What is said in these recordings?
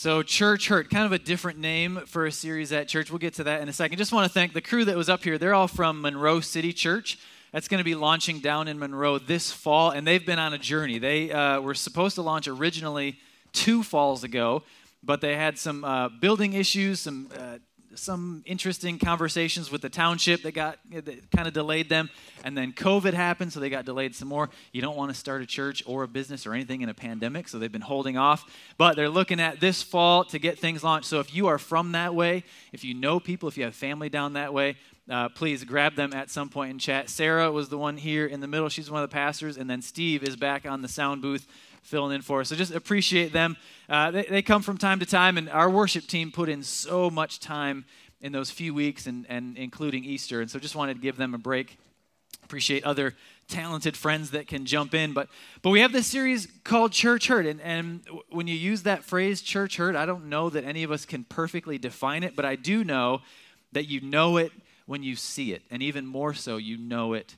So, Church Hurt, kind of a different name for a series at church. We'll get to that in a second. Just want to thank the crew that was up here. They're all from Monroe City Church. That's going to be launching down in Monroe this fall, and they've been on a journey. They uh, were supposed to launch originally two falls ago, but they had some uh, building issues, some uh, some interesting conversations with the township that got that kind of delayed them. And then covid happened so they got delayed some more. You don't want to start a church or a business or anything in a pandemic so they've been holding off. But they're looking at this fall to get things launched. So if you are from that way if you know people if you have family down that way uh, please grab them at some point in chat sarah was the one here in the middle she's one of the pastors and then steve is back on the sound booth filling in for us. So just appreciate them. Uh, they, they come from time to time, and our worship team put in so much time in those few weeks, and, and including Easter. And so just wanted to give them a break. Appreciate other talented friends that can jump in. But but we have this series called Church Hurt. And, and when you use that phrase, church hurt, I don't know that any of us can perfectly define it, but I do know that you know it when you see it. And even more so, you know it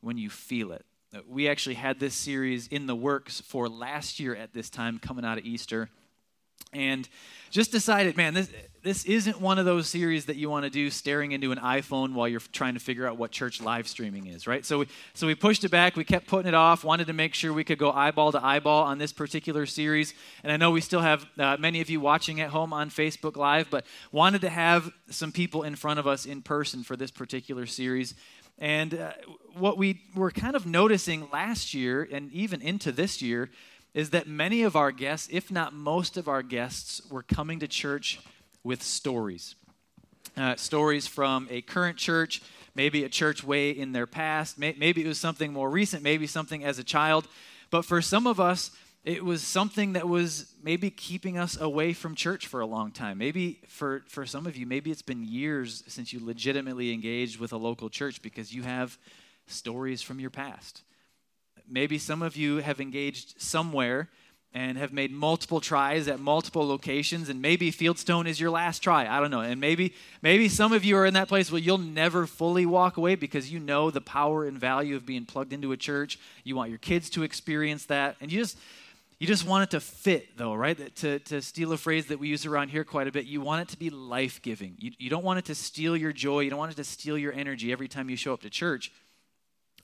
when you feel it. Uh, we actually had this series in the works for last year at this time, coming out of Easter, and just decided, man, this this isn't one of those series that you want to do staring into an iPhone while you're trying to figure out what church live streaming is, right? So we so we pushed it back. We kept putting it off. Wanted to make sure we could go eyeball to eyeball on this particular series. And I know we still have uh, many of you watching at home on Facebook Live, but wanted to have some people in front of us in person for this particular series. And uh, what we were kind of noticing last year and even into this year is that many of our guests, if not most of our guests, were coming to church with stories. Uh, stories from a current church, maybe a church way in their past, maybe it was something more recent, maybe something as a child. But for some of us, it was something that was maybe keeping us away from church for a long time. Maybe for, for some of you, maybe it's been years since you legitimately engaged with a local church because you have stories from your past. Maybe some of you have engaged somewhere and have made multiple tries at multiple locations and maybe fieldstone is your last try i don't know and maybe maybe some of you are in that place where you'll never fully walk away because you know the power and value of being plugged into a church you want your kids to experience that and you just you just want it to fit, though, right? To, to steal a phrase that we use around here quite a bit, you want it to be life giving. You, you don't want it to steal your joy. You don't want it to steal your energy every time you show up to church.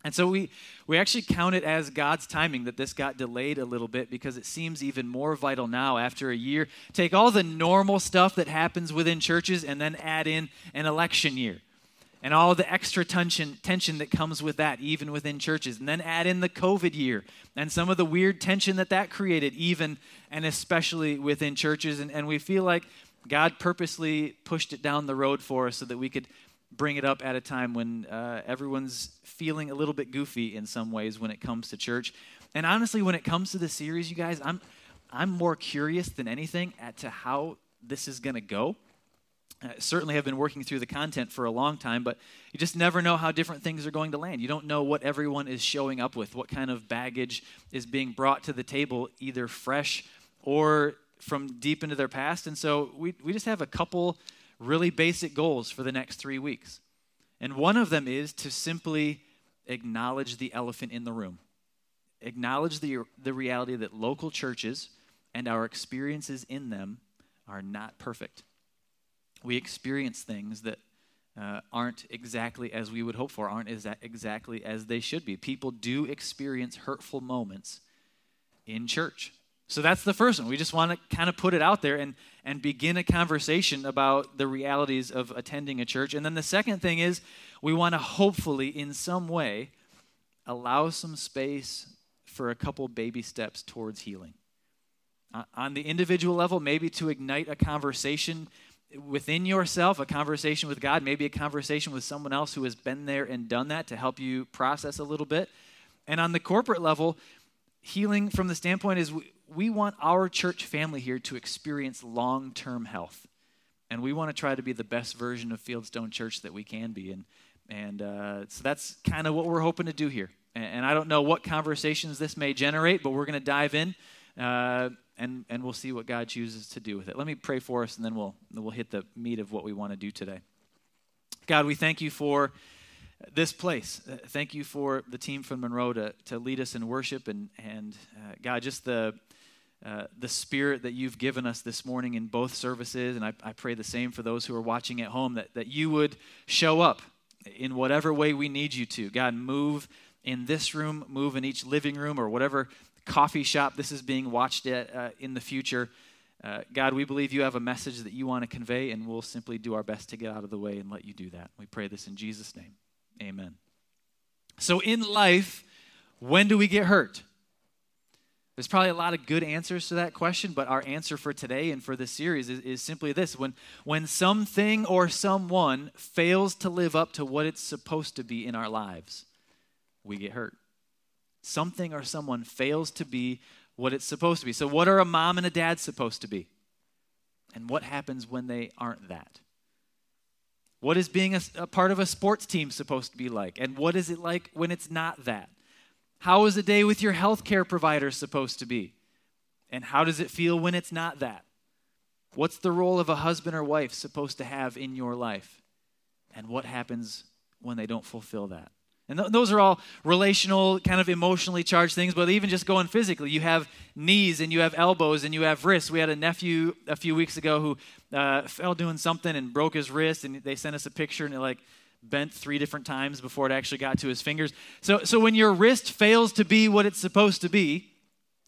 And so we, we actually count it as God's timing that this got delayed a little bit because it seems even more vital now after a year. Take all the normal stuff that happens within churches and then add in an election year and all the extra tension, tension that comes with that, even within churches. And then add in the COVID year and some of the weird tension that that created, even and especially within churches. And, and we feel like God purposely pushed it down the road for us so that we could bring it up at a time when uh, everyone's feeling a little bit goofy in some ways when it comes to church. And honestly, when it comes to the series, you guys, I'm, I'm more curious than anything at to how this is going to go uh, certainly have been working through the content for a long time, but you just never know how different things are going to land. You don't know what everyone is showing up with, what kind of baggage is being brought to the table, either fresh or from deep into their past. And so we, we just have a couple really basic goals for the next three weeks. And one of them is to simply acknowledge the elephant in the room, acknowledge the, the reality that local churches and our experiences in them are not perfect we experience things that uh, aren't exactly as we would hope for, aren't as exactly as they should be. People do experience hurtful moments in church. So that's the first one. We just want to kind of put it out there and, and begin a conversation about the realities of attending a church. And then the second thing is we want to hopefully, in some way, allow some space for a couple baby steps towards healing. Uh, on the individual level, maybe to ignite a conversation within yourself, a conversation with God, maybe a conversation with someone else who has been there and done that to help you process a little bit. And on the corporate level, healing from the standpoint is we, we want our church family here to experience long term health. And we want to try to be the best version of Fieldstone Church that we can be. And, and uh, so that's kind of what we're hoping to do here. And, and, I don't know what conversations this may generate, but we're going to dive in. Uh, and, and we'll see what God chooses to do with it. Let me pray for us, and then we'll, we'll hit the meat of what we want to do today. God, we thank you for this place. Uh, thank you for the team from Monroe to, to lead us in worship, and, and uh, God, just the, uh, the spirit that you've given us this morning in both services. And I, I pray the same for those who are watching at home that, that you would show up in whatever way we need you to. God, move in this room, move in each living room or whatever coffee shop this is being watched at uh, in the future. Uh, God, we believe you have a message that you want to convey, and we'll simply do our best to get out of the way and let you do that. We pray this in Jesus' name. Amen. So, in life, when do we get hurt? There's probably a lot of good answers to that question, but our answer for today and for this series is, is simply this when, when something or someone fails to live up to what it's supposed to be in our lives, we get hurt. Something or someone fails to be what it's supposed to be. So, what are a mom and a dad supposed to be? And what happens when they aren't that? What is being a, a, part of a sports team supposed to be like? And what is it like when it's not that? How is a day with your healthcare provider supposed to be? And how does it feel when it's not that? What's the role of a husband or wife supposed to have in your life? And what happens when they don't fulfill that? And th- those are all relational, kind of emotionally charged things, but even just going physically, you have knees and you have elbows and you have wrists. We had a nephew a few weeks ago who uh, fell doing something and broke his wrist, and they sent us a picture and it like bent three different times before it actually got to his fingers. So, so when your wrist fails to be what it's supposed to be,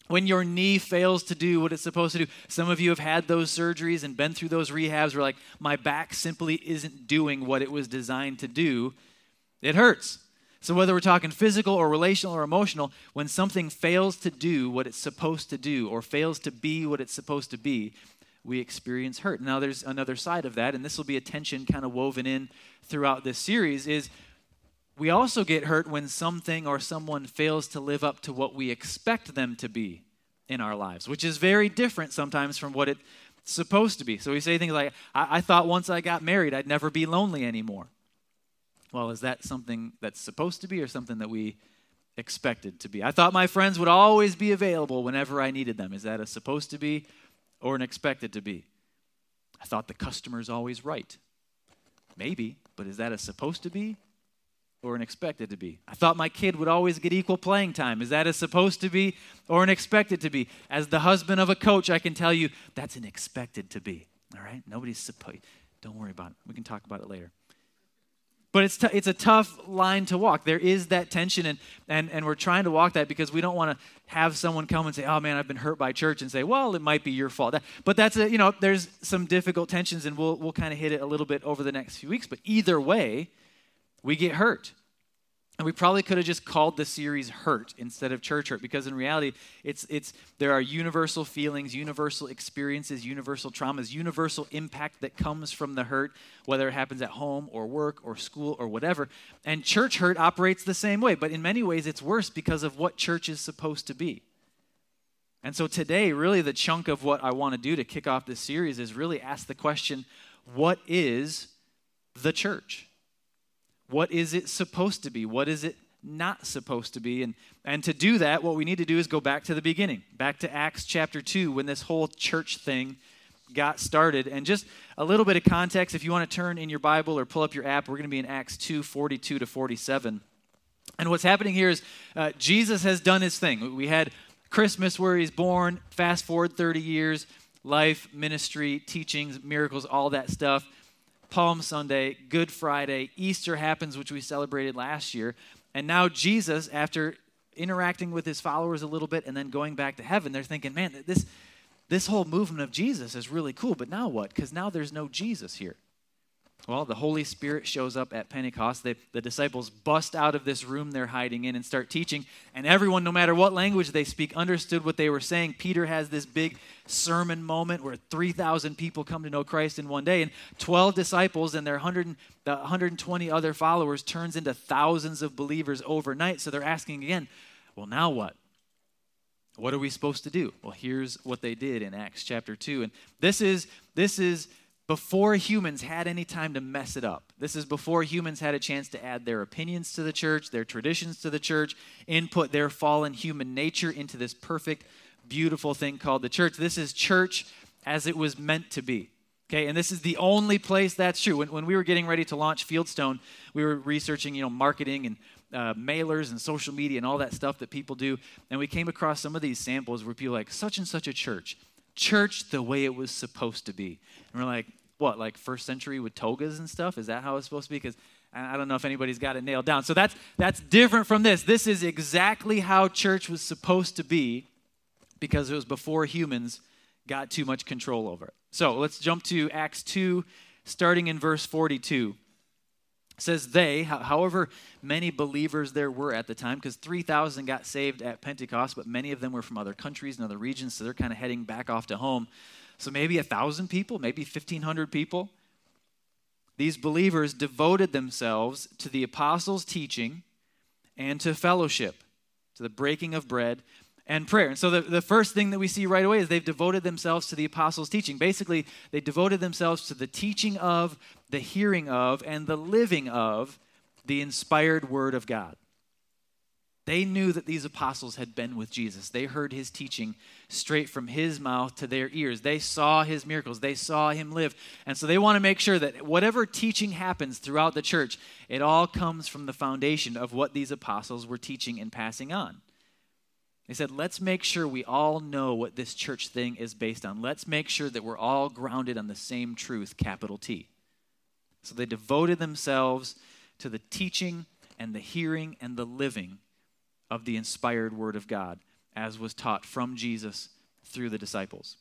when your knee fails to do what it's supposed to do. Some of you have had those surgeries and been through those rehabs where, like, my back simply isn't doing what it was designed to do. It hurts. So, whether we're talking physical or relational or emotional, when something fails to do what it's supposed to do or fails to be what it's supposed to be, we experience hurt. Now, there's another side of that, and this will be a tension kind of woven in throughout this series is we also get hurt when something or someone fails to live up to what we expect them to be in our lives, which is very different sometimes from what it's supposed to be. So we say things like, I, I thought once I got married, I'd never be lonely anymore. Well, is that something that's supposed to be or something that we expected to be? I thought my friends would always be available whenever I needed them. Is that a supposed to be or an expected to be? I thought the customer's always right. Maybe, but is that a supposed to be or an expected to be? I thought my kid would always get equal playing time. Is that a supposed to be or an expected to be? As the husband of a coach, I can tell you that's an expected to be. All right? Nobody's supposed. Don't worry about it. We can talk about it later. But it's, t- it's a tough line to walk. There is that tension, and, and, and we're trying to walk that because we don't want to have someone come and say, oh man, I've been hurt by church, and say, well, it might be your fault. But that's, a, you know, there's some difficult tensions, and we'll, we'll kind of hit it a little bit over the next few weeks. But either way, we get hurt. And we probably could have just called the series Hurt instead of Church Hurt because in reality, it's, it's, there are universal feelings, universal experiences, universal traumas, universal impact that comes from the hurt, whether it happens at home or work or school or whatever. And church hurt operates the same way, but in many ways, it's worse because of what church is supposed to be. And so today, really, the chunk of what I want to do to kick off this series is really ask the question what is the church? What is it supposed to be? What is it not supposed to be? And, and to do that, what we need to do is go back to the beginning, back to Acts chapter 2, when this whole church thing got started. And just a little bit of context, if you want to turn in your Bible or pull up your app, we're going to be in Acts 2 42 to 47. And what's happening here is uh, Jesus has done his thing. We had Christmas where he's born, fast forward 30 years, life, ministry, teachings, miracles, all that stuff. Palm Sunday, Good Friday, Easter happens, which we celebrated last year. And now Jesus, after interacting with his followers a little bit and then going back to heaven, they're thinking, man, this, this whole movement of Jesus is really cool, but now what? Because now there's no Jesus here. Well, the Holy Spirit shows up at Pentecost. They, the disciples bust out of this room they're hiding in and start teaching. And everyone, no matter what language they speak, understood what they were saying. Peter has this big sermon moment where 3,000 people come to know Christ in one day. And 12 disciples and their 100, the 120 other followers turns into thousands of believers overnight. So they're asking again, well, now what? What are we supposed to do? Well, here's what they did in Acts chapter 2. And this is, this is before humans had any time to mess it up. This is before humans had a chance to add their opinions to the church, their traditions to the church, input their fallen human nature into this perfect, beautiful thing called the church. This is church as it was meant to be. Okay, and this is the only place that's true. When, when we were getting ready to launch Fieldstone, we were researching, you know, marketing and uh, mailers and social media and all that stuff that people do. And we came across some of these samples where people like, such and such a church, church the way it was supposed to be. And we're like, what, like first century with togas and stuff? Is that how it's supposed to be? Because I don't know if anybody's got it nailed down. So that's, that's different from this. This is exactly how church was supposed to be because it was before humans got too much control over it. So let's jump to Acts 2, starting in verse 42. Says they, however many believers there were at the time, because 3,000 got saved at Pentecost, but many of them were from other countries and other regions, so they're kind of heading back off to home. So maybe a 1,000 people, maybe 1,500 people. These believers devoted themselves to the apostles' teaching and to fellowship, to the breaking of bread and prayer. And so the, the first thing that we see right away is they've devoted themselves to the apostles' teaching. Basically, they devoted themselves to the teaching of, the hearing of, and the living of the inspired word of God. They knew that these apostles had been with Jesus. They heard his teaching straight from his mouth to their ears. They saw his miracles. They saw him live. And so they want to make sure that whatever teaching happens throughout the church, it all comes from the foundation of what these apostles were teaching and passing on. They said, let's make sure we all know what this church thing is based on. Let's make sure that we're all grounded on the same truth, capital T. So they devoted themselves to the teaching and the hearing and the living of the inspired word of God as was taught from Jesus through the disciples.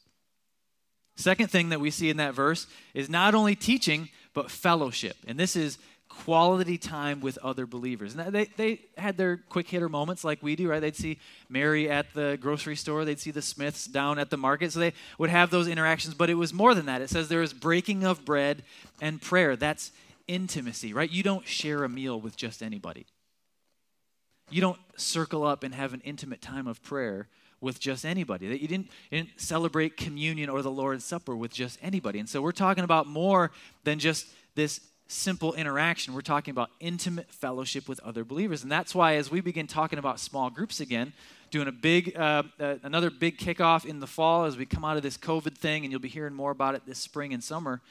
Second thing that we see in that verse is not only teaching, but fellowship. And this is quality time with other believers. And they, they had their quick hitter moments like we do, right? They'd see Mary at the grocery store, they'd see the Smiths down at the market. So they would have those interactions, but it was more than that. It says there was breaking of bread and prayer. That's intimacy, right? You don't share a meal with just anybody. You don't circle up and have an intimate time of prayer with just anybody. That you didn't, you didn't celebrate communion or the Lord's Supper with just anybody. And so we're talking about more than just this simple interaction. We're talking about intimate fellowship with other believers. And that's why, as we begin talking about small groups again, doing a big, uh, uh, another big kickoff in the fall as we come out of this COVID thing, and you'll be hearing more about it this spring and summer.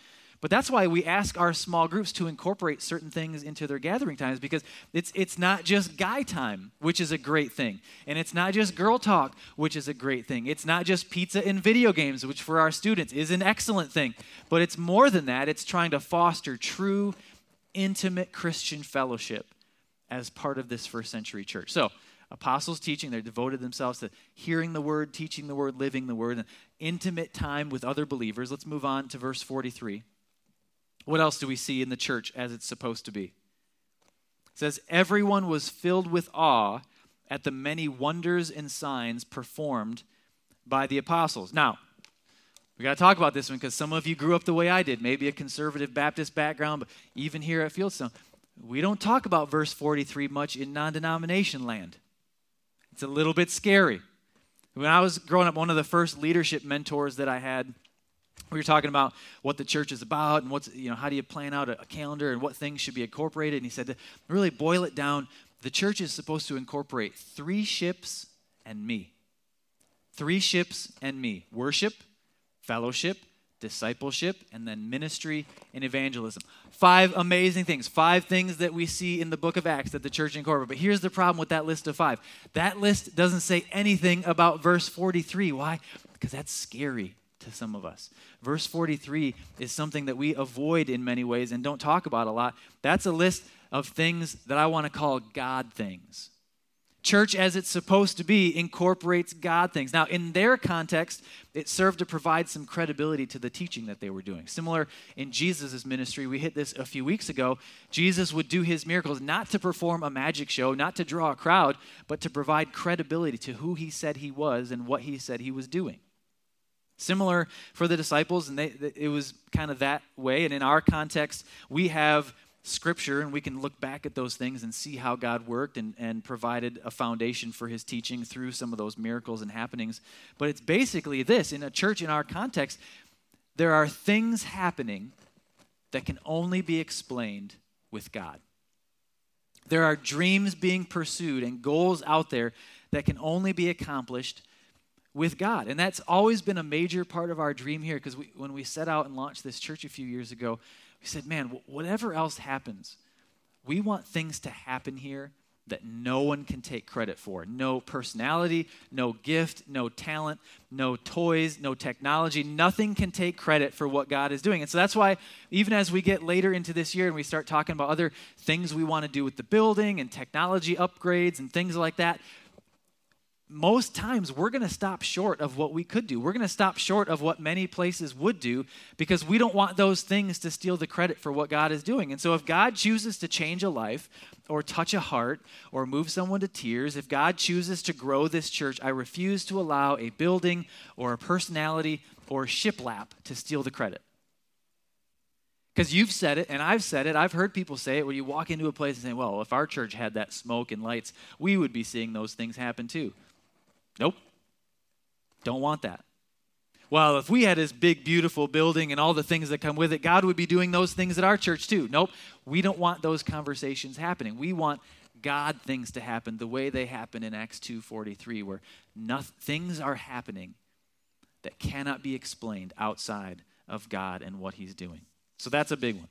But that's why we ask our small groups to incorporate certain things into their gathering times because it's, it's not just guy time, which is a great thing. And it's not just girl talk, which is a great thing. It's not just pizza and video games, which for our students is an excellent thing. But it's more than that, it's trying to foster true, intimate Christian fellowship as part of this first century church. So, apostles teaching, they're devoted themselves to hearing the word, teaching the word, living the word, and intimate time with other believers. Let's move on to verse 43. What else do we see in the church as it's supposed to be? It says, Everyone was filled with awe at the many wonders and signs performed by the apostles. Now, we got to talk about this one because some of you grew up the way I did, maybe a conservative Baptist background, but even here at Fieldstone, we don't talk about verse 43 much in non denomination land. It's a little bit scary. When I was growing up, one of the first leadership mentors that I had we were talking about what the church is about and what's you know how do you plan out a, calendar and what things should be incorporated. And he said really boil it down the church is supposed to incorporate three ships and me. Three ships and me. Worship fellowship discipleship and then ministry and evangelism. Five amazing things. Five things that we see in the book of acts that the church incorporates but here's the problem with that list of five. That list doesn't say anything about verse 43 why? Because that's scary to some of us. Verse 43 is something that we avoid in many ways and don't talk about a lot. That's a list of things that I want to call God things. Church, as it's supposed to be, incorporates God things. Now, in their context, it served to provide some credibility to the teaching that they were doing. Similar in Jesus' ministry, we hit this a few weeks ago. Jesus would do his miracles not to perform a magic show, not to draw a crowd, but to provide credibility to who he said he was and what he said he was doing. Similar for the disciples, and they, it was kind of that way. And in our context, we have scripture and we can look back at those things and see how God worked and, and provided a foundation for his teaching through some of those miracles and happenings. But it's basically this in a church in our context, there are things happening that can only be explained with God. There are dreams being pursued and goals out there that can only be accomplished with God. And that's always been a major part of our dream here because when we set out and launched this church a few years ago, we said, man, whatever else happens, we want things to happen here that no one can take credit for. No personality, no gift, no talent, no toys, no technology. Nothing can take credit for what God is doing. And so that's why, even as we get later into this year and we start talking about other things we want to do with the building and technology upgrades and things like that, most times we're going to stop short of what we could do. We're going to stop short of what many places would do because we don't want those things to steal the credit for what God is doing. And so, if God chooses to change a life or touch a heart or move someone to tears, if God chooses to grow this church, I refuse to allow a building or a personality or shiplap to steal the credit. Because you've said it, and I've said it. I've heard people say it when you walk into a place and say, well, if our church had that smoke and lights, we would be seeing those things happen too. Nope. Don't want that. Well, if we had this big, beautiful building and all the things that come with it, God would be doing those things at our church too. Nope. We don't want those conversations happening. We want God things to happen the way they happen in Acts 2:43 where nothing, things are happening that cannot be explained outside of God and what he's doing. So that's a big one.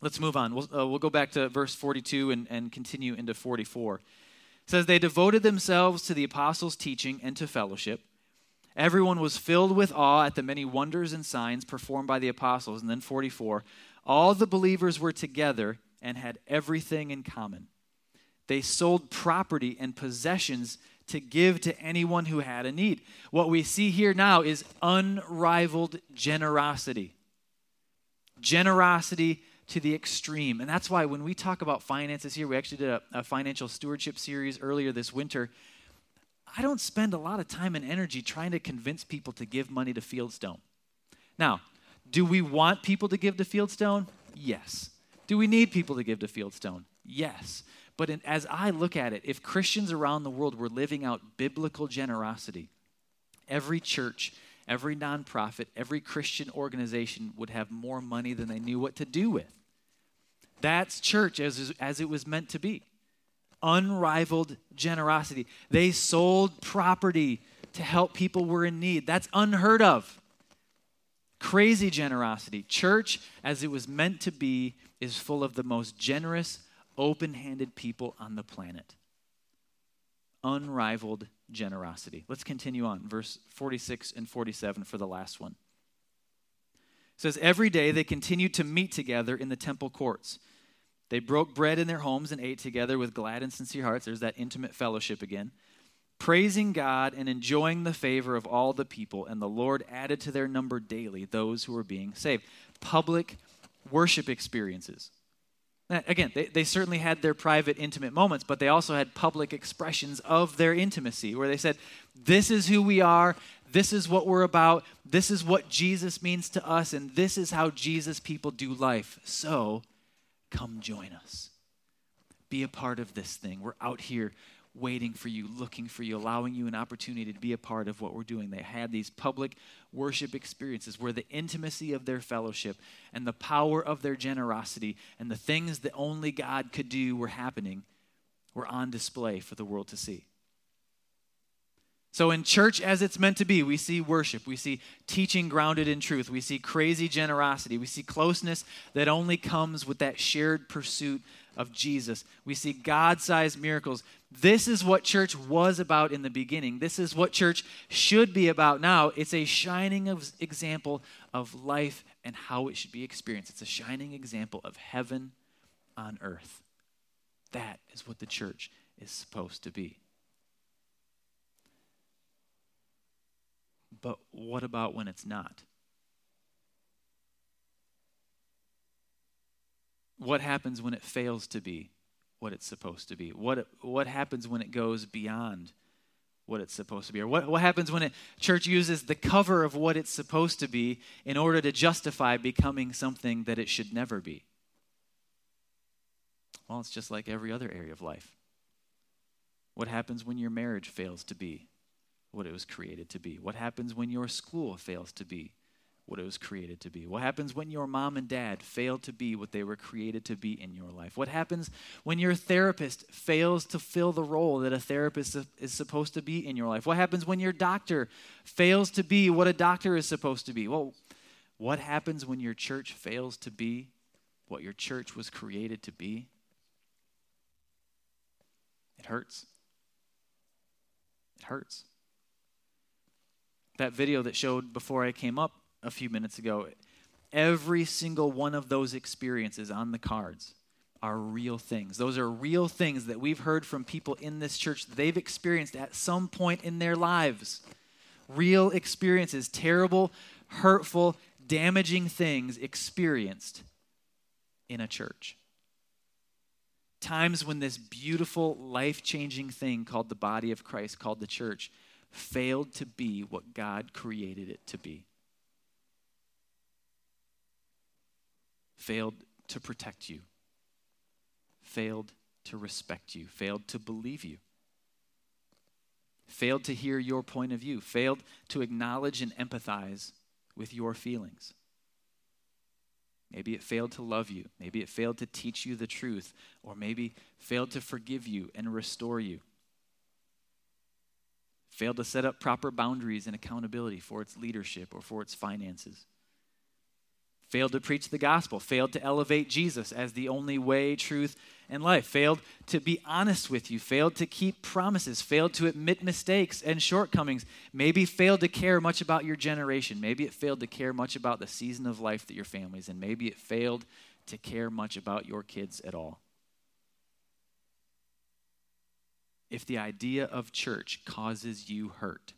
Let's move on. We'll, uh, we'll go back to verse 42 and, and continue into 44 says they devoted themselves to the apostles' teaching and to fellowship. Everyone was filled with awe at the many wonders and signs performed by the apostles. And then 44, all the believers were together and had everything in common. They sold property and possessions to give to anyone who had a need. What we see here now is unrivaled generosity. Generosity to the extreme. And that's why when we talk about finances here, we actually did a, a, financial stewardship series earlier this winter. I don't spend a lot of time and energy trying to convince people to give money to Fieldstone. Now, do we want people to give to Fieldstone? Yes. Do we need people to give to Fieldstone? Yes. But in, as I look at it, if Christians around the world were living out biblical generosity, every church every nonprofit, every Christian organization would have more money than they knew what to do with. That's church as, as it was meant to be. Unrivaled generosity. They sold property to help people who were in need. That's unheard of. Crazy generosity. Church, as it was meant to be, is full of the most generous, open handed people on the planet. Unrivaled generosity. Let's continue on, verse 46 and 47 for the last one. It says, Every day they continued to meet together in the temple courts. They broke bread in their homes and ate together with glad and sincere hearts. There's that intimate fellowship again. Praising God and enjoying the favor of all the people, and the Lord added to their number daily those who were being saved. Public worship experiences. Uh, again, they, they certainly had their private, intimate moments, but they also had public expressions of their intimacy where they said, This is who we are. This is what we're about. This is what Jesus means to us. And this is how Jesus people do life. So come join us. Be a part of this thing. We're out here waiting for you, looking for you, allowing you an opportunity to be a part of what we're doing. They had these public worship experiences where the intimacy of their fellowship and the power of their generosity and the things that only God could do were happening, were on display for the world to see. So, in church as it's meant to be, we see worship, we see teaching grounded in truth, we see crazy generosity, we see closeness that only comes with that shared pursuit of Jesus. We see God sized miracles. This is what church was about in the beginning. This is what church should be about now. It's a shining of example of life and how it should be experienced. It's a shining example of heaven on earth. That is what the church is supposed to be. But what about when it's not? What happens when it fails to be what it's supposed to be? What, what happens when it goes beyond what it's supposed to be? Or what, what happens when a church uses the cover of what it's supposed to be in order to justify becoming something that it should never be? Well, it's just like every other area of life. What happens when your marriage fails to be what it was created to be? What happens when your school fails to be what it was created to be? What happens when your mom and dad fail to be what they were created to be in your life? What happens when your therapist fails to fill the role that a therapist is supposed to be in your life? What happens when your doctor fails to be what a doctor is supposed to be? Well, what happens when your church fails to be what your church was created to be? It hurts. It hurts. That video that showed before I came up a few minutes ago, every single one of those experiences on the cards are real things. Those are real things that we've heard from people in this church that they've experienced at some point in their lives. Real experiences, terrible, hurtful, damaging things experienced in a church. Times when this beautiful, life changing thing called the body of Christ, called the church, failed to be what God created it to be. Failed to protect you, failed to respect you, failed to believe you, failed to hear your point of view, failed to acknowledge and empathize with your feelings. Maybe it failed to love you. Maybe it failed to teach you the truth. Or maybe failed to forgive you and restore you failed to set up proper boundaries and accountability for its leadership or for its finances, failed to preach the gospel, failed to elevate Jesus as the only way, truth, and life, failed to be honest with you, failed to keep promises, failed to admit mistakes and shortcomings, maybe failed to care much about your generation, maybe it failed to care much about the season of life that your family's in, maybe it failed to care much about your kids at all. if the idea of church causes you hurt,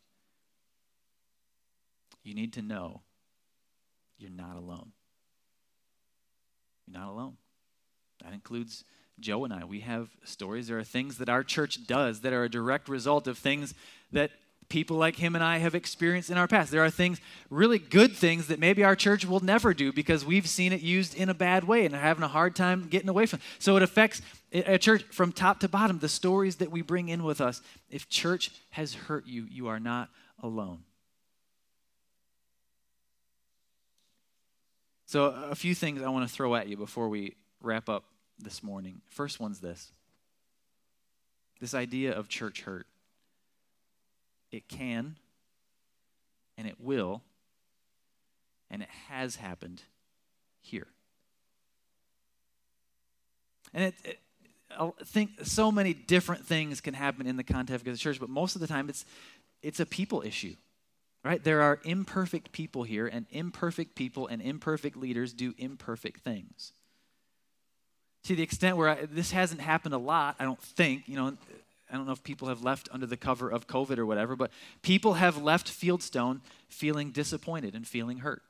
you need to know you're not alone. You're not alone. That includes Joe and I. We have stories. There are things that our church does that are a direct result of things that people like him and I have experienced in our past. There are things, really good things, that maybe our church will never do because we've seen it used in a bad way and are having a hard time getting away from. It. So it affects a church from top to bottom, the stories that we bring in with us. If church has hurt you, you are not alone. So, a few things I want to throw at you before we wrap up this morning. First one's this this idea of church hurt. It can, and it will, and it has happened here. And it, it I think so many different things can happen in the context of the church, but most of the time it's it's a people issue. Right? There are imperfect people here, and imperfect people and imperfect leaders do imperfect things. To the extent where I, this hasn't happened a lot, I don't think, you know, I don't know if people have left under the cover of COVID or whatever, but people have left Fieldstone feeling disappointed and feeling hurt.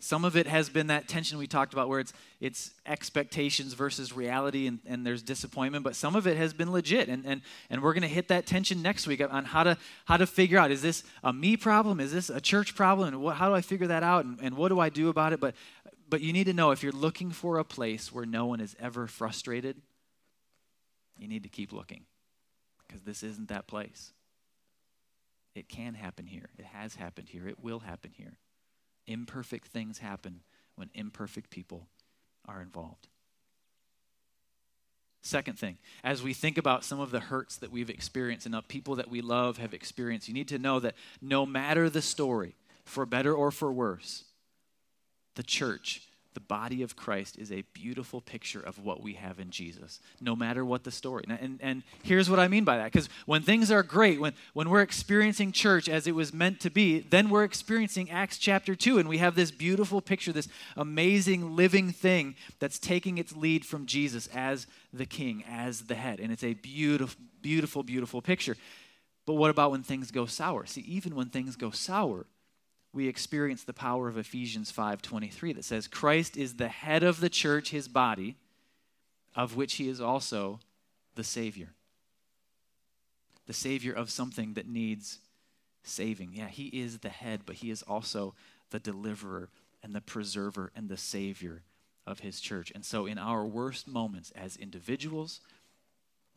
Some of it has been that tension we talked about where it's, it's expectations versus reality and, and there's disappointment, but some of it has been legit. And, and, and we're going to hit that tension next week on how to, how to figure out is this a me problem? Is this a church problem? And what, how do I figure that out? And, and what do I do about it? But, but you need to know if you're looking for a place where no one is ever frustrated, you need to keep looking because this isn't that place. It can happen here, it has happened here, it will happen here. Imperfect things happen when imperfect people are involved. Second thing, as we think about some of the hurts that we've experienced and the people that we love have experienced, you need to know that no matter the story, for better or for worse, the church the body of Christ is a beautiful picture of what we have in Jesus, no matter what the story. And, and, and here's what I mean by that. Because when things are great, when, when we're experiencing church as it was meant to be, then we're experiencing Acts chapter 2, and we have this beautiful picture, this amazing living thing that's taking its lead from Jesus as the king, as the head. And it's a beautiful, beautiful, beautiful picture. But what about when things go sour? See, even when things go sour, we experience the power of Ephesians 5:23 that says Christ is the head of the church, his body, of which he is also the savior. The savior of something that needs saving. Yeah, he is the head, but he is also the deliverer and the preserver and the savior of his church. And so in our worst moments as individuals,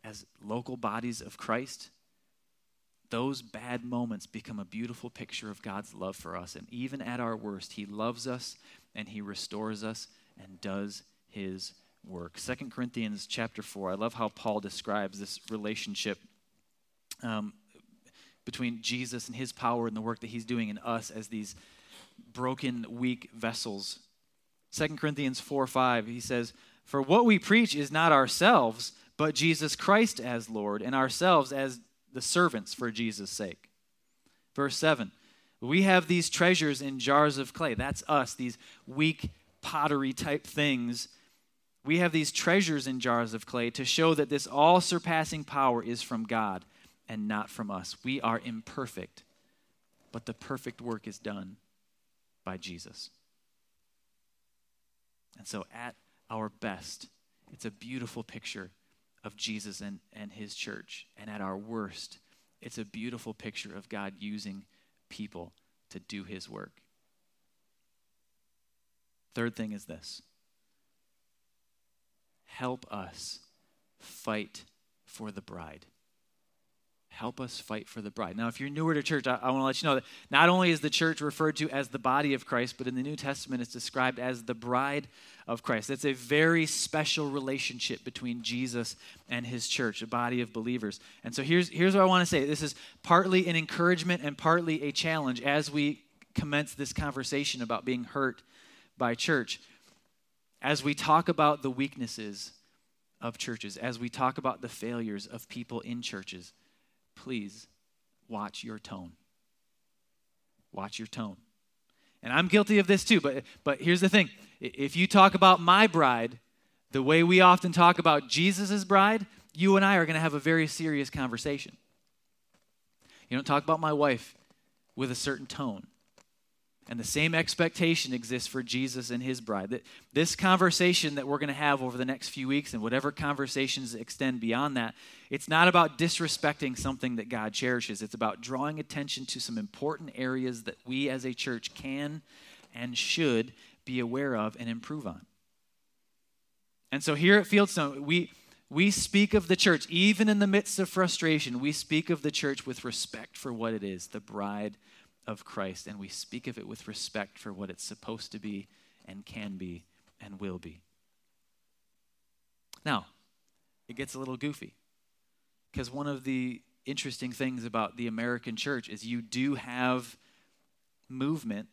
as local bodies of Christ, those bad moments become a beautiful picture of God's love for us. And even at our worst, He loves us and He restores us and does His work. Second Corinthians chapter 4, I love how Paul describes this relationship um, between Jesus and His power and the work that He's doing in us as these broken, weak vessels. Second Corinthians 4 5, he says, For what we preach is not ourselves, but Jesus Christ as Lord, and ourselves as the servants for Jesus' sake. Verse 7 We have these treasures in jars of clay. That's us, these weak pottery type things. We have these treasures in jars of clay to show that this all surpassing power is from God and not from us. We are imperfect, but the perfect work is done by Jesus. And so, at our best, it's a beautiful picture of Jesus and, and his church. And at our worst, it's a beautiful picture of God using people to do his work. Third thing is this help us fight for the bride. Help us fight for the bride. Now, if you're newer to church, I, I want to let you know that not only is the church referred to as the body of Christ, but in the New Testament it's described as the bride of Christ. That's a very special relationship between Jesus and his church, a body of believers. And so here's, here's what I want to say this is partly an encouragement and partly a challenge as we commence this conversation about being hurt by church. As we talk about the weaknesses of churches, as we talk about the failures of people in churches, please watch your tone. Watch your tone. And I'm guilty of this too, but, but here's the thing if you talk about my bride the way we often talk about Jesus' bride, you and I are going to have a very serious conversation. You don't talk about my wife with a certain tone. And the same expectation exists for Jesus and his bride. That This conversation that we're going to have over the next few weeks and whatever conversations extend beyond that, it's not about disrespecting something that God cherishes. It's about drawing attention to some important areas that we as a church can and should be aware of and improve on. And so here at Fieldstone, we, we speak of the church, even in the midst of frustration, we speak of the church with respect for what it is the bride of Christ, and we speak of it with respect for what it's supposed to be and can be and will be. Now, it gets a little goofy because one of the interesting things about the American church is you do have movement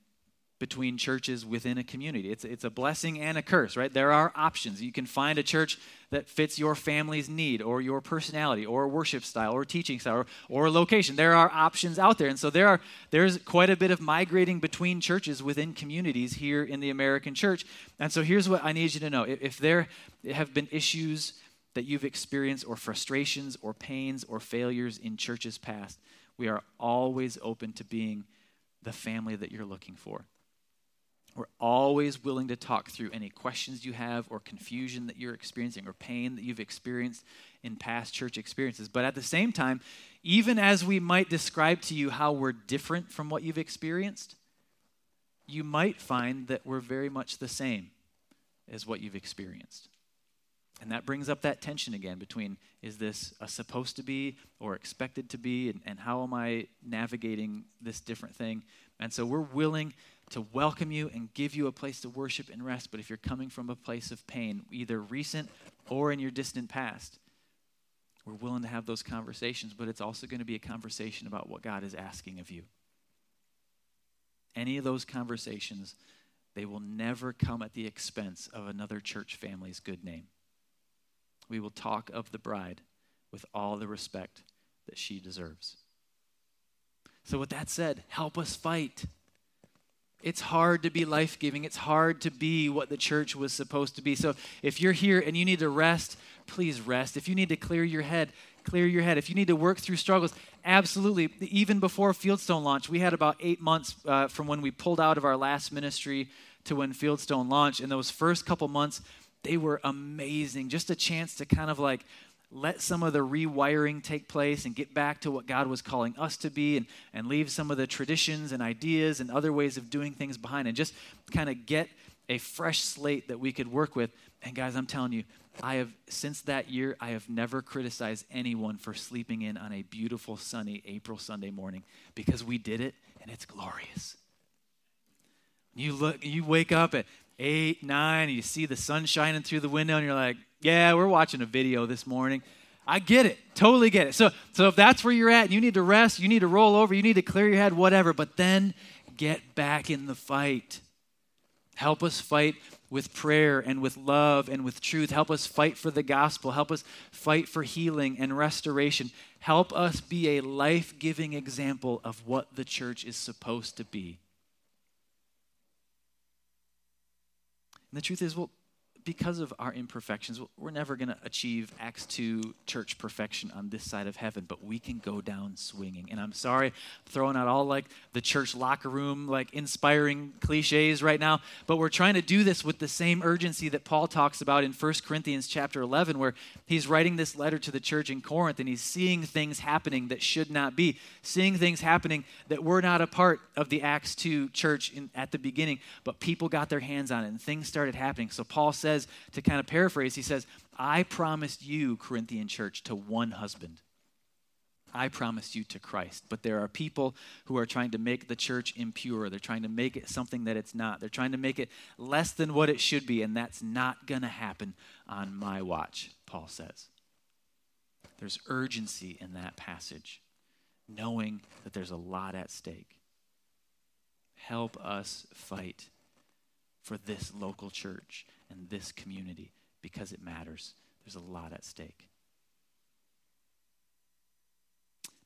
between churches within a community. It's, it's a blessing and a curse, right? There are options. You can find a church that fits your family's need or your personality or worship style or teaching style or, or location. There are options out there. And so there are there's quite a bit of migrating between churches within communities here in the American church. And so here's what I need you to know. If, if there have been issues that you've experienced or frustrations or pains or failures in churches past, we are always open to being the family that you're looking for. We're always willing to talk through any questions you have or confusion that you're experiencing or pain that you've experienced in past church experiences. But at the same time, even as we might describe to you how we're different from what you've experienced, you might find that we're very much the same as what you've experienced. And that brings up that tension again between is this a supposed to be or expected to be, and, and how am I navigating this different thing? And so we're willing to welcome you and give you a place to worship and rest. But if you're coming from a place of pain, either recent or in your distant past, we're willing to have those conversations, but it's also going to be a conversation about what God is asking of you. Any of those conversations, they will never come at the expense of another church family's good name. We will talk of the bride with all the respect that she deserves. So, with that said, help us fight. It's hard to be life giving. It's hard to be what the church was supposed to be. So if you're here and you need to rest, please rest. If you need to clear your head, clear your head. If you need to work through struggles, absolutely. Even before Fieldstone launched, we had about eight months uh, from when we pulled out of our last ministry to when Fieldstone launched. And those first couple months, they were amazing. Just a chance to kind of like let some of the rewiring take place and get back to what God was calling us to be and, and leave some of the traditions and ideas and other ways of doing things behind and just kind of get a fresh slate that we could work with. And guys, I'm telling you, I have since that year I have never criticized anyone for sleeping in on a beautiful sunny April Sunday morning because we did it and it's glorious. You look you wake up at 8, 9 and you see the sun shining through the window and you're like, "Yeah, we're watching a video this morning." I get it. Totally get it. So so if that's where you're at, and you need to rest, you need to roll over, you need to clear your head, whatever, but then get back in the fight. Help us fight with prayer and with love and with truth. Help us fight for the gospel. Help us fight for healing and restoration. Help us be a life giving example of what the church is supposed to be. And the truth is, well, because of our imperfections, we're never going to achieve Acts 2 church perfection on this side of heaven, but we can go down swinging. And I'm sorry, throwing out all like the church locker room, like inspiring cliches right now, but we're trying to do this with the same urgency that Paul talks about in 1 Corinthians chapter 11, where he's writing this letter to the church in Corinth and he's seeing things happening that should not be, seeing things happening that were not a part of the Acts 2 church in, at the beginning, but people got their hands on it and things started happening. So Paul says, says, to kind of paraphrase, he says, I promised you, Corinthian church, to one husband. I promised you to Christ. But there are people who are trying to make the church impure. They're trying to make it something that it's not. They're trying to make it less than what it should be, and that's not going to happen on my watch, Paul says. There's urgency in that passage, knowing that there's a lot at stake. Help us fight for this local church and this community because it matters. There's a lot at stake.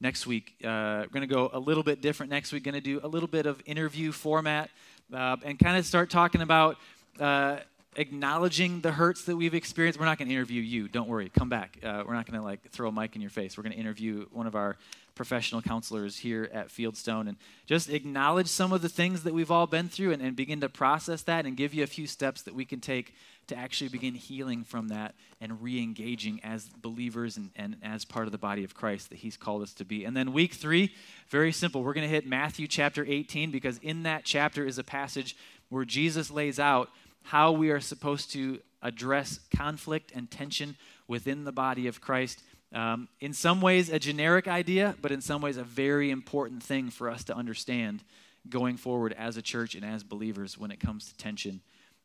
Next week, uh, we're going to go a little bit different. Next week, we're going to do a little bit of interview format uh, and kind of start talking about uh, acknowledging the hurts that we've experienced. We're not going to interview you. Don't worry. Come back. Uh, we're not going to like throw a mic in your face. We're going to interview one of our professional counselors here at Fieldstone and just acknowledge some of the things that we've all been through and, and begin to process that and give you a few steps that we can take to actually begin healing from that and re engaging as believers and, and as part of the body of Christ that He's called us to be. And then week three, very simple. We're going to hit Matthew chapter 18 because in that chapter is a passage where Jesus lays out how we are supposed to address conflict and tension within the body of Christ um, in some ways, a generic idea, but in some ways, a very important thing for us to understand going forward as a church and as believers when it comes to tension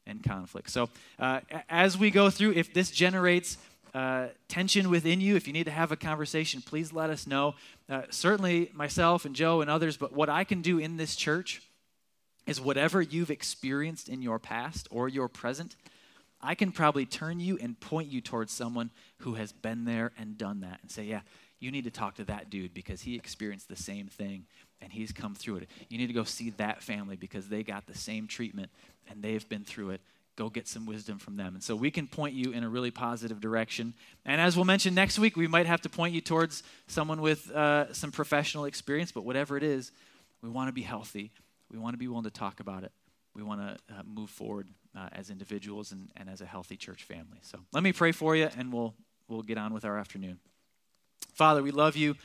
and conflict. So, uh, as we go through, if this generates uh, tension within you, if you need to have a conversation, please let us know. Uh, certainly, myself and Joe and others, but what I can do in this church is whatever you've experienced in your past or your present I can probably turn you and point you towards someone who has been there and done that and say, yeah, you need to talk to that dude because he experienced the same thing and he's come through it. You need to go see that family because they got the same treatment and they've been through it. Go get some wisdom from them. And so we can point you in a really positive direction. And as we'll mention next week, we might have to point you towards someone with uh, some professional experience, but whatever it is, we want to be healthy. We want to be willing to talk about it. We want to uh, move forward uh, as individuals and, and as a healthy church family. So let me pray for you, and we'll, we'll get on with our afternoon. Father, we love you.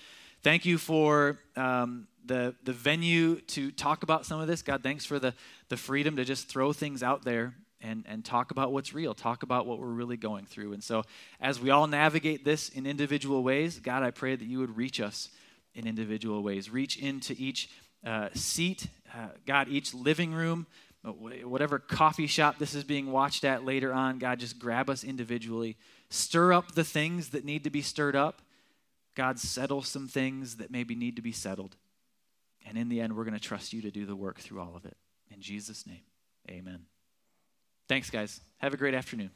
Thank you for um, the, the venue to talk about some of this. God, thanks for the, the freedom to just throw things out there and, and talk about what's real, talk about what we're really going through. And so, as we all navigate this in individual ways, God, I pray that you would reach us in individual ways. Reach into each uh, seat, uh, God, each living room, Uh, whatever coffee shop this is being watched at later on, God, just grab us individually. Stir up the things that need to be stirred up. God, settle some things that maybe need to be settled. And in the end, we're going to trust you to do the work through all of it. In Jesus' name, amen. Thanks, guys. Have a great afternoon.